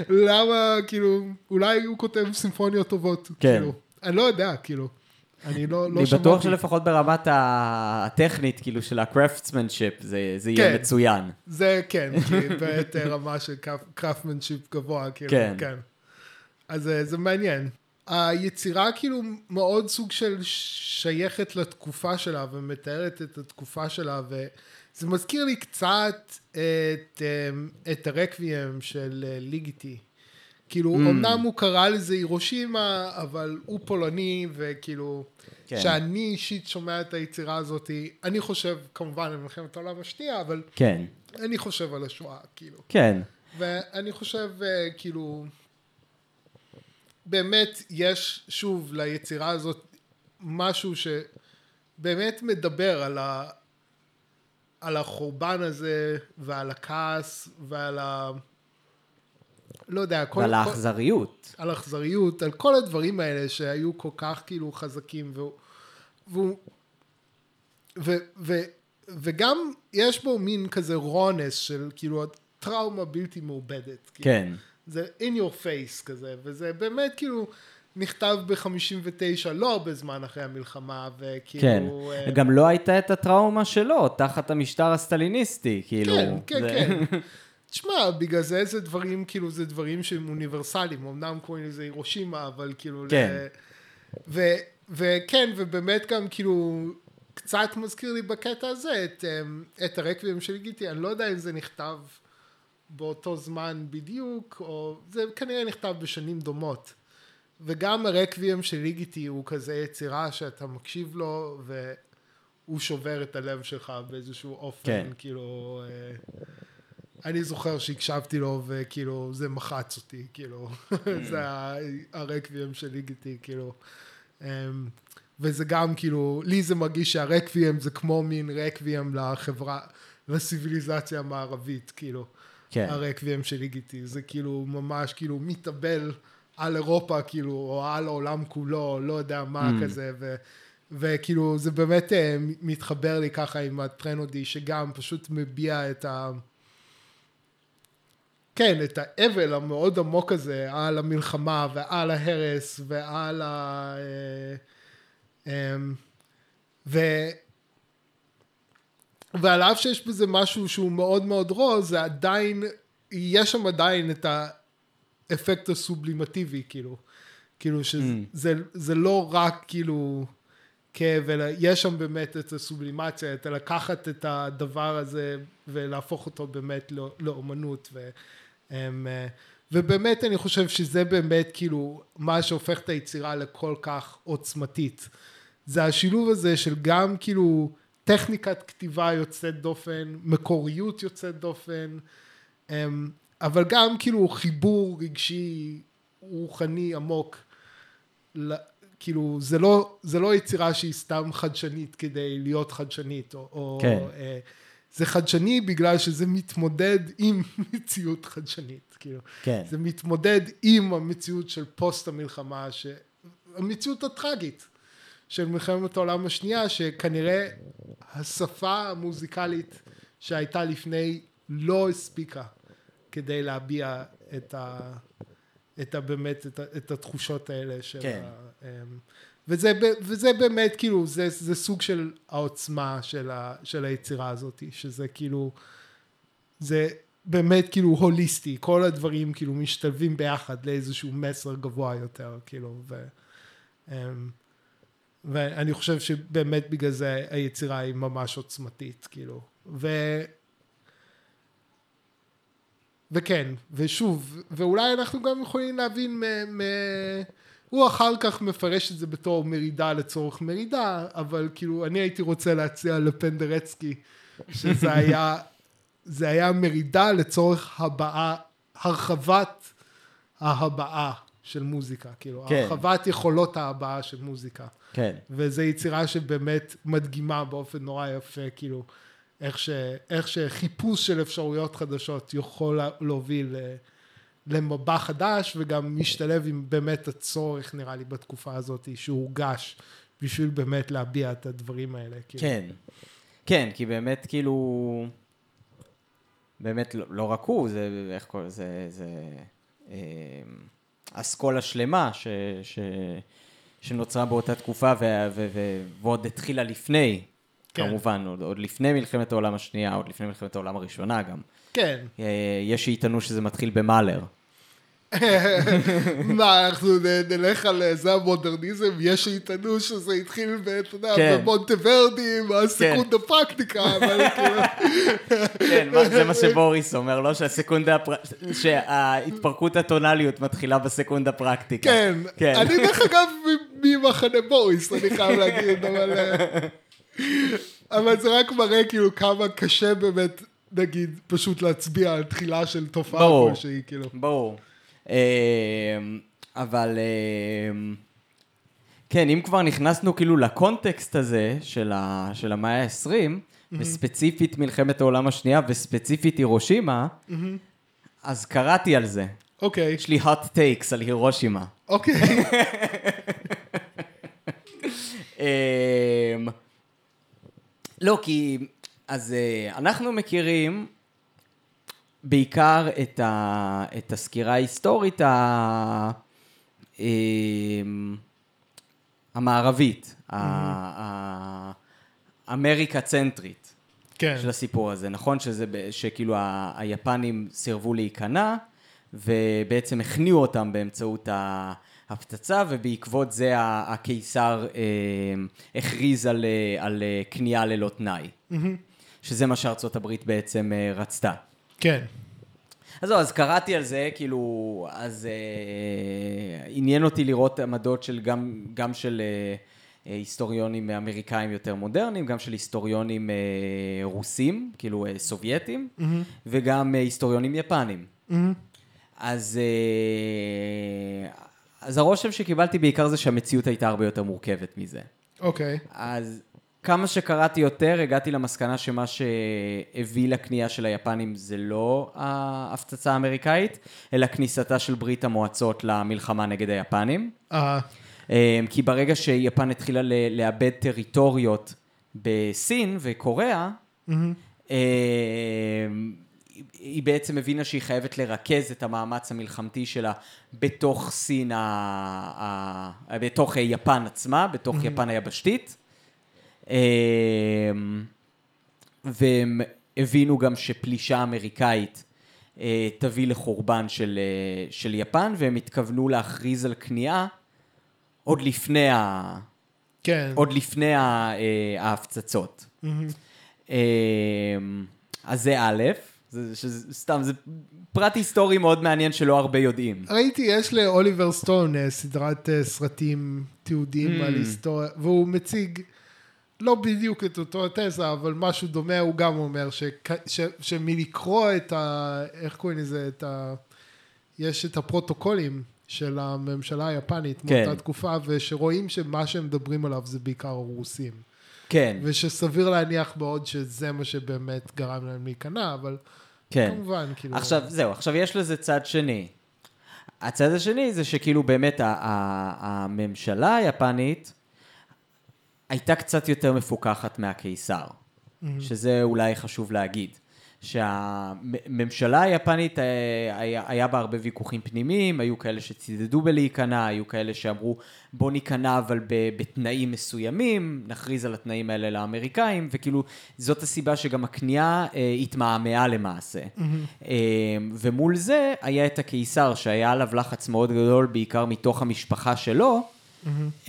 למה, כאילו, אולי הוא כותב סימפוניות טובות, כן. כאילו, אני לא יודע, כאילו, אני לא, לא אני שמעתי. בטוח שלפחות ברמת הטכנית, כאילו, של ה-craftsmanship, זה זה יהיה כן. מצוין. זה כן, כי באמת אה, רמה של craftsmanship גבוה, כאילו, כן. כן. אז אה, זה מעניין. היצירה כאילו מאוד סוג של שייכת לתקופה שלה ומתארת את התקופה שלה וזה מזכיר לי קצת את, אה, את הרקוויאם של אה, ליגיטי. כאילו, Mm. אמנם הוא קרא לזה הירושימה, אבל הוא פולני, וכאילו, כן. שאני אישית שומע את היצירה הזאת, אני חושב כמובן על מלחמת העולם השנייה, אבל כן. אני חושב על השואה, כאילו. כן. ואני חושב, אה, כאילו, באמת יש, שוב, ליצירה הזאת משהו שבאמת מדבר על, ה, על החורבן הזה, ועל הכעס, ועל ה... לא יודע, כל... ועל האכזריות. על אכזריות, על כל הדברים האלה שהיו כל כך כאילו חזקים, והוא... והוא ו, ו, וגם יש בו מין כזה רונס של כאילו טראומה בלתי מעובדת. כאילו. זה in your face כזה, וזה באמת כאילו נכתב ב-59, לא הרבה זמן אחרי המלחמה, וכאילו... כן. אה, גם לא הייתה את הטראומה שלו, תחת המשטר הסטליניסטי, כאילו. כן, כן, זה- כן. תשמע, בגלל זה זה דברים, כאילו, זה דברים שהם אוניברסליים, אמנם קוראים לזה הירושימה, אבל כאילו... כן. ל... ו, וכן, ובאמת גם כאילו, קצת מזכיר לי בקטע הזה את, אמ, את הרקבים של גיטי, אני לא יודע אם זה נכתב באותו זמן בדיוק, או זה כנראה נכתב בשנים דומות. וגם הרקבים של ליגיטי הוא כזה יצירה שאתה מקשיב לו והוא שובר את הלב שלך באיזשהו אופן, כן. כאילו, אה, אני זוכר שהקשבתי לו וכאילו זה מחץ אותי, כאילו, זה ה- הרקבים של ליגיטי, כאילו. אמ, וזה גם כאילו, לי זה מרגיש שהרקבים זה כמו מין רקבים לחברה, לסיביליזציה המערבית, כאילו. כן. הרקבים של ליגיטי, זה כאילו ממש כאילו מתאבל על אירופה, כאילו, או על העולם כולו, לא יודע מה Mm. כזה, ו, וכאילו זה באמת אה, מתחבר לי ככה עם הטרנודי, שגם פשוט מביע את ה... כן, את האבל המאוד עמוק הזה על המלחמה ועל ההרס ועל ה... אה, אמ, ו... ועל אף שיש בזה משהו שהוא מאוד מאוד רוע, זה עדיין, יש שם עדיין את האפקט הסובלימטיבי, כאילו. כאילו שזה זה, זה לא רק כאילו כאב, אלא יש שם באמת את הסובלימציה, את לקחת את הדבר הזה ולהפוך אותו באמת לא- לאומנות. ו, אמ, אה, ובאמת אני חושב שזה באמת כאילו מה שהופך את היצירה לכל כך עוצמתית. זה השילוב הזה של גם כאילו טכניקת כתיבה יוצאת דופן, מקוריות יוצאת דופן, אמ, אבל גם כאילו חיבור רגשי רוחני עמוק. כאילו זה לא, זה לא יצירה שהיא סתם חדשנית כדי להיות חדשנית, או, או כן. אה, זה חדשני בגלל שזה מתמודד עם מציאות חדשנית, כאילו. כן. זה מתמודד עם המציאות של פוסט המלחמה, ש... המציאות הטרגית של מלחמת העולם השנייה, שכנראה השפה המוזיקלית שהייתה לפני לא הספיקה כדי להביע את ה... את ה... באמת, את, ה... את התחושות האלה של כן. ה... אמ, וזה, וזה באמת כאילו, זה, זה סוג של העוצמה של, ה... של היצירה הזאת, שזה כאילו, זה באמת כאילו הוליסטי, כל הדברים כאילו משתלבים ביחד לאיזשהו מסר גבוה יותר, כאילו, ו... ואני חושב שבאמת בגלל זה היצירה היא ממש עוצמתית, כאילו, ו... וכן, ושוב, ואולי אנחנו גם יכולים להבין מ... מ... הוא אחר כך מפרש את זה בתור מרידה לצורך מרידה, אבל כאילו אני הייתי רוצה להציע לפנדרצקי שזה היה, זה היה מרידה לצורך הבעה, הרחבת ההבעה של מוזיקה, כאילו, כן. הרחבת יכולות ההבעה של מוזיקה. כן. וזו יצירה שבאמת מדגימה באופן נורא יפה, כאילו, איך, ש, איך שחיפוש של אפשרויות חדשות יכול לה- להוביל ל- למבע חדש, וגם משתלב עם באמת הצורך, נראה לי, בתקופה הזאת, שהורגש, בשביל באמת להביע את הדברים האלה. כאילו. כן. כן, כי באמת כאילו... באמת לא, לא רק הוא, זה איך קוראים לזה, זה... אה, אסכולה שלמה ש, ש, שנוצרה באותה תקופה ו, ו, ו, ועוד התחילה לפני, כן. כמובן, עוד, עוד לפני מלחמת העולם השנייה, עוד לפני מלחמת העולם הראשונה גם. כן. אה, יש שיטענו שזה מתחיל במאלר. מה, אנחנו נלך על אה, זה המודרניזם, יש שיטענו שזה התחיל, אתה יודע, כן. במונטוורדי, הסקונדה פרקטיקה, אבל כאילו... כן, זה מה שבוריס אומר, לא שהסקונדה. שההתפרקות הטונליות מתחילה בסקונדה פרקטיקה. כן, כן. אני דרך אגב ממחנה בוריס, אני חייב להגיד, אבל... אה, אבל זה רק מראה כאילו כמה קשה באמת, נגיד, פשוט להצביע על תחילה של תופעה. כלשהי, כאילו. ברור. אמ, אבל אמ, כן, אם כבר נכנסנו כאילו לקונטקסט הזה של, ה, של המאה ה-20, וספציפית מלחמת העולם השנייה, וספציפית הירושימה, אז קראתי על זה. אוקיי, יש לי hot takes על הירושימה. אוקיי, אמ, לא, כי... אז אה, אנחנו מכירים בעיקר את, ה, את הסקירה ההיסטורית ה, אמ, המערבית, ה- ה- אמריקה צנטרית. כן. של הסיפור הזה. נכון שזה, שכאילו ה- היפנים סירבו להיכנע, ובעצם הכניעו אותם באמצעות ההפצצה, ובעקבות זה ה- הקיסר אה, הכריז על, אה, על אה, כניעה ללא תנאי. שזה מה שארצות הברית בעצם אה, רצתה. כן. אז זהו, אז קראתי על זה, כאילו, אז אה, עניין אותי לראות עמדות של גם, גם של אה, אה, היסטוריונים אמריקאים יותר מודרניים, גם של היסטוריונים אה, רוסים, כאילו אה, סובייטים, וגם אה, היסטוריונים יפנים. אז, אה, אז הרושם שקיבלתי בעיקר זה שהמציאות הייתה הרבה יותר מורכבת מזה. אוקיי. אז כמה שקראתי יותר, הגעתי למסקנה שמה שהביא לכניעה של היפנים זה לא ההפצצה האמריקאית, אלא כניסתה של ברית המועצות למלחמה נגד היפנים. אה, אמ, כי ברגע שיפן התחילה ל- לאבד טריטוריות בסין וקוריאה, אמ, היא בעצם הבינה שהיא חייבת לרכז את המאמץ המלחמתי שלה בתוך סין, ה... בתוך יפן עצמה, בתוך יפן היבשתית. אמ, והם הבינו גם שפלישה אמריקאית אה, תביא לחורבן של, אה, של יפן, והם התכוונו להכריז על כניעה עוד לפני, ה... כן. עוד לפני ה... אה, ההפצצות. אמ, אז זה א', זה, שזה, סתם, זה פרט היסטורי מאוד מעניין שלא הרבה יודעים. ראיתי, יש לאוליבר סטון סדרת סרטים תיעודיים Mm. על היסטוריה, והוא מציג לא בדיוק את אותו התזה, אבל משהו דומה, הוא גם אומר ש- שמלקרוא את ה... איך קוראים לזה? את ה... יש את הפרוטוקולים של הממשלה היפנית כן. מאותה תקופה, ושרואים שמה שהם מדברים עליו זה בעיקר הרוסים. כן, ושסביר להניח מאוד שזה מה שבאמת גרם להם להיכנע, אבל כן. כמובן, כאילו... עכשיו, זהו, עכשיו יש לזה צד שני. הצד השני זה שכאילו באמת ה- ה- הממשלה היפנית הייתה קצת יותר מפוקחת מהקיסר, שזה אולי חשוב להגיד. שהממשלה היפנית אה, היה, היה בה הרבה ויכוחים פנימיים, היו כאלה שצידדו בלהיכנע, היו כאלה שאמרו בוא ניכנע אבל בתנאים מסוימים, נכריז על התנאים האלה לאמריקאים, וכאילו זאת הסיבה שגם הכניעה אה, התמהמהה למעשה. אה, ומול זה היה את הקיסר שהיה עליו לחץ מאוד גדול, בעיקר מתוך המשפחה שלו,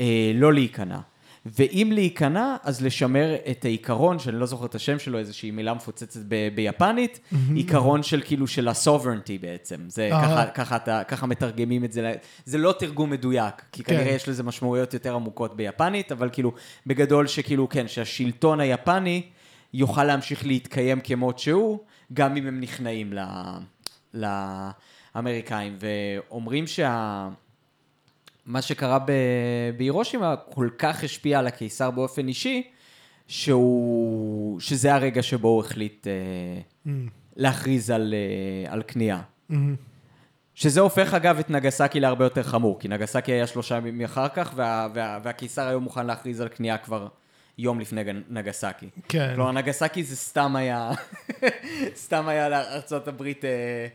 אה, לא להיכנע. ואם להיכנע, אז לשמר את העיקרון, שאני לא זוכר את השם שלו, איזושהי מילה מפוצצת ב- ביפנית, עיקרון של כאילו של ה-sovereignty בעצם. זה אהה. ככה, ככה, אתה, ככה מתרגמים את זה, זה לא תרגום מדויק, כי כן. כנראה יש לזה משמעויות יותר עמוקות ביפנית, אבל כאילו, בגדול שכאילו, כן, שהשלטון היפני יוכל להמשיך להתקיים כמות שהוא, גם אם הם נכנעים ל- לאמריקאים. ואומרים שה... מה שקרה. בהירושימה כל כך השפיע על הקיסר באופן אישי, שהוא... שזה הרגע שבו הוא החליט אה, להכריז על, אה, על כניעה. שזה הופך אגב את נגסקי להרבה יותר חמור, כי נגסקי היה שלושה ימים אחר כך, וה, וה, והקיסר היום מוכן להכריז על כניעה כבר יום לפני נגסקי. כן. כלומר, נגסקי זה סתם היה, סתם היה לארצות הברית, אה,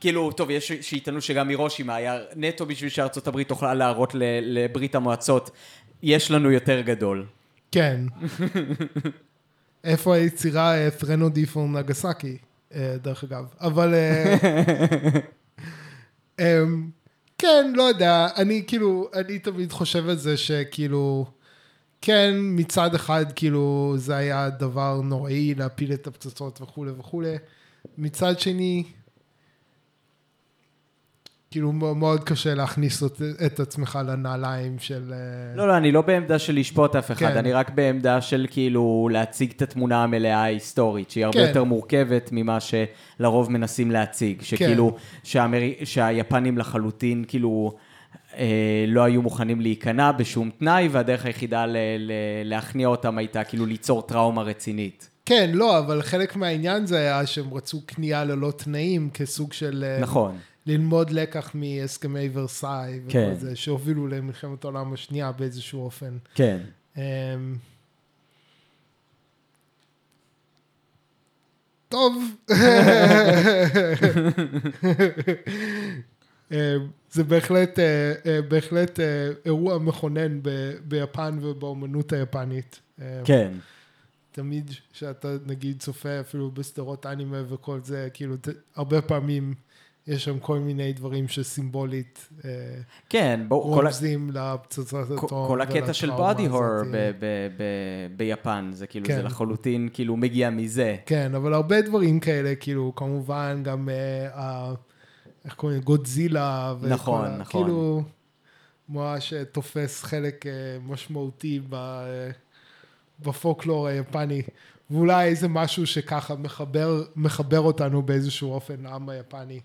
כאילו, טוב, יש שיטענו שגם הירושימה היה נטו בשביל שארצות הברית תוכל להראות לברית המועצות, יש לנו יותר גדול. כן. איפה היצירה אה, ת'רנו די פור נגסקי, דרך אגב. אבל... אה, אמ, כן, לא יודע, אני כאילו, אני תמיד חושב על זה שכאילו, כן, מצד אחד, כאילו, זה היה דבר נוראי להפיל את הפצצות וכולי וכולי. מצד שני, כאילו, מאוד- קשה להכניס את- את עצמך לנעליים של... אה, לא, לא, אני לא בעמדה של לשפוט אף אחד, כן. אני רק בעמדה של כאילו להציג את התמונה המלאה ההיסטורית, שהיא הרבה כן. יותר מורכבת ממה שלרוב מנסים להציג. שכאילו, שהאמר... שהיפנים לחלוטין, כאילו, אה, לא היו מוכנים להיכנע בשום תנאי, והדרך היחידה ל... ל... להכניע אותם הייתה כאילו ליצור טראומה רצינית. כן, לא, אבל חלק מהעניין זה היה שהם רצו כניעה ללא תנאים כסוג של... אה, נכון. ללמוד לקח מהסכמי ורסאי, וכל כן. זה, שהובילו למלחמת העולם השנייה באיזשהו אופן. כן. אמ, טוב. אמ, זה בהחלט, אה, אה, בהחלט אה, אירוע מכונן ביפן ובאומנות היפנית. אמ, כן. תמיד שאתה נגיד צופה אפילו בסדרות אנימה וכל זה, כאילו הרבה פעמים יש שם כל מיני דברים שסימבולית אה, כן, כל, ה- רומזים לפצצת כל, אטום. כל הקטע של בודי הורר הזאת. ב- ב- ב- ביפן, זה כאילו, כן. זה לחלוטין כאילו מגיע מזה. כן, אבל הרבה דברים כאלה, כאילו, כמובן גם, אה, איך קוראים, לזה? גודזילה. וכל נכון, ה- נכון. כאילו, ממש אה, תופס חלק אה, משמעותי ב, אה, בפולקלור היפני. ואולי איזה משהו שככה מחבר, מחבר אותנו באיזשהו אופן לעם היפני.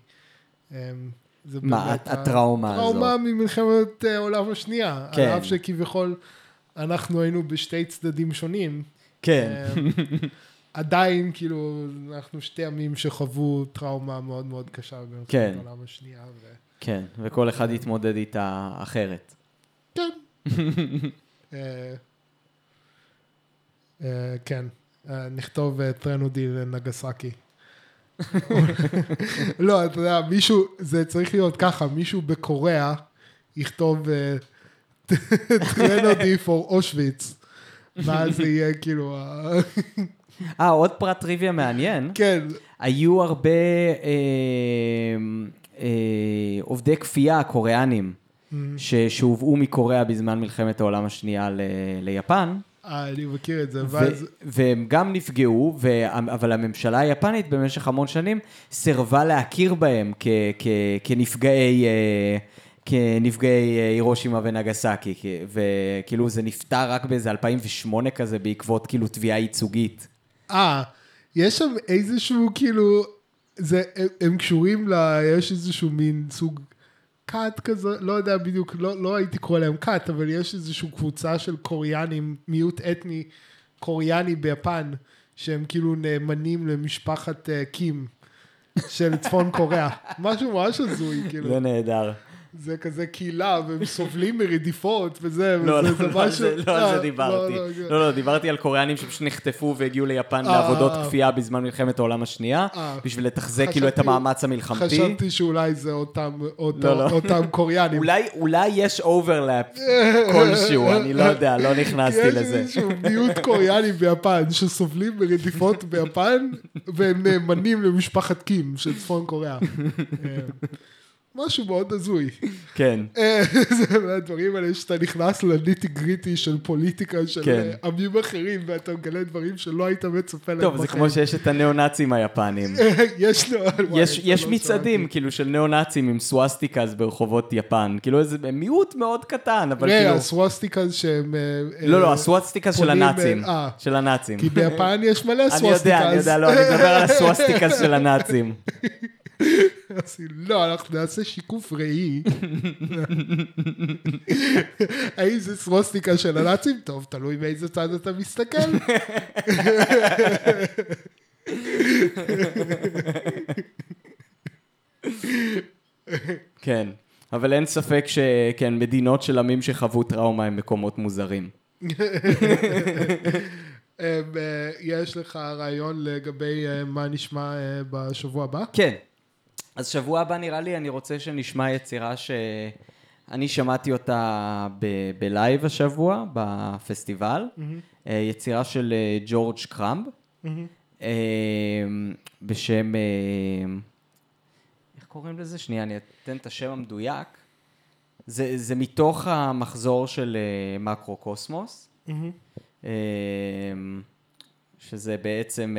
אה, זה מה, הטראומה הזאת. טראומה ממלחמת אה, העולם השנייה. כן. על אף שכביכול אנחנו היינו בשתי צדדים שונים. כן, אמ, עדיין, כאילו, אנחנו שתי עמים שחוו טראומה מאוד מאוד קשה במלחמת כן. העולם השנייה. ו... כן, וכל אחד יתמודד איתה אחרת. כן. אה, אה, כן. אה, נכתוב אה, טרנודי לנגסקי. לא, אתה יודע, מישהו, זה צריך להיות ככה, מישהו בקוריאה יכתוב טרנודי for אושוויץ. ואז זה יהיה כאילו, אה, עוד פרט טריוויה מעניין. כן, היו הרבה אה, אה, עובדי כפייה קוריאנים ש- שהובאו מקוריאה בזמן מלחמת העולם השנייה ל- ליפן, אה, אני מכיר את זה, ואז... והם גם נפגעו, אבל הממשלה היפנית במשך המון שנים סירבה להכיר בהם כנפגעי... אה, כנפגעי אה, הירושימה ונגסקי, וכאילו זה נפתר רק באיזה 2008 כזה בעקבות כאילו תביעה ייצוגית. אה, יש שם איזשהו כאילו, זה, הם, הם קשורים ל... יש איזשהו מין סוג כת כזה, לא יודע בדיוק, לא, לא הייתי קורא להם כת, אבל יש איזושהי קבוצה של קוריאנים, מיעוט אתני קוריאני ביפן, שהם כאילו נאמנים למשפחת uh, קים של צפון קוריאה. משהו ממש הזוי, כאילו. זה נהדר. זה כזה קהילה, והם סובלים מרדיפות וזה, לא, וזה לא, זה לא, משהו... זה- לא על אה, זה דיברתי. לא, לא, לא, לא, דיברתי על קוריאנים שפשוט נחטפו והגיעו ליפן אה, לעבודות אה. כפייה בזמן מלחמת העולם השנייה, אה. בשביל לתחזק כאילו את המאמץ המלחמתי. חשבתי שאולי זה אותם, אותו, לא, לא. אותם קוריאנים. אולי, אולי יש overlap כלשהו, אני לא יודע, לא נכנסתי יש לזה. איזשהו מיעוט קוריאני ביפן שסובלים מרדיפות ביפן והם נאמנים למשפחת קים של צפון קוריאה. אה, משהו מאוד הזוי. כן, אה, זה מהדברים האלה שאתה נכנס לניטי גריטי של פוליטיקה של כן. אה, עמים אחרים ואתה מגלה דברים שלא היית מצפה להם טוב, זה כמו שיש את הניאו-נאצים היפנים. יש לו... וואי, יש, אתה יש לא מצעדים. כאילו, של ניאו-נאצים עם סוואסטיקאז ברחובות יפן. כאילו, איזה מיעוט מאוד קטן, אבל כאילו... הסווסטיקה שהם... אה, לא, אה, לא, הסוואסטיקאז של אה, הנאצים. אה. של הנאצים. כי ביפן יש מלא אני סווסטיקה. יודע, אני יודע, לא, אני מדבר על הסוואסטיקאז של הנאצים. אז לא, אנחנו נעשה שיקוף ראי. האם זה סווסטיקה של הנאצים? טוב, תלוי מאיזה צד אתה מסתכל. כן, אבל אין ספק שכן, מדינות של עמים שחוו טראומה הם מקומות מוזרים. אמ, אה, יש לך רעיון לגבי אה, מה נשמע אה, בשבוע הבא? כן. אז שבוע הבא נראה לי, אני רוצה שנשמע יצירה שאני שמעתי אותה ב- בלייב השבוע, בפסטיבל. אה, יצירה של אה, ג'ורג' קראמב, אה, בשם... איך קוראים לזה? שנייה, אני אתן את השם המדויק. זה, זה מתוך המחזור של מקרו קוסמוס. אה, שזה בעצם,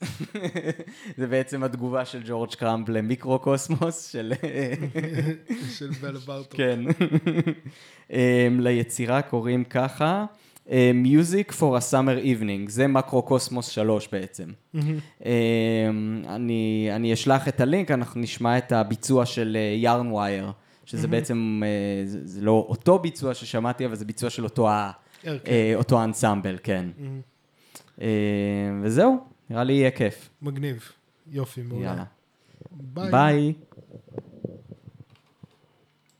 זה בעצם התגובה של ג'ורג' קראמפ למיקרו-קוסמוס של... של בלה ברטו. כן. אה, ליצירה קוראים ככה, אה, Music for a Summer Evening, זה Makrokosmos 3 בעצם. אה, אני, אני אשלח את הלינק, אנחנו נשמע את הביצוע של יארן ווייר, שזה בעצם, אה, זה, זה לא אותו ביצוע ששמעתי, אבל זה ביצוע של אותו, ה, הרכב. אה, אותו אנסמבל, כן. אה, וזהו, נראה לי יהיה כיף. מגניב. יופי, מעולה. יאללה. ביי. ביי.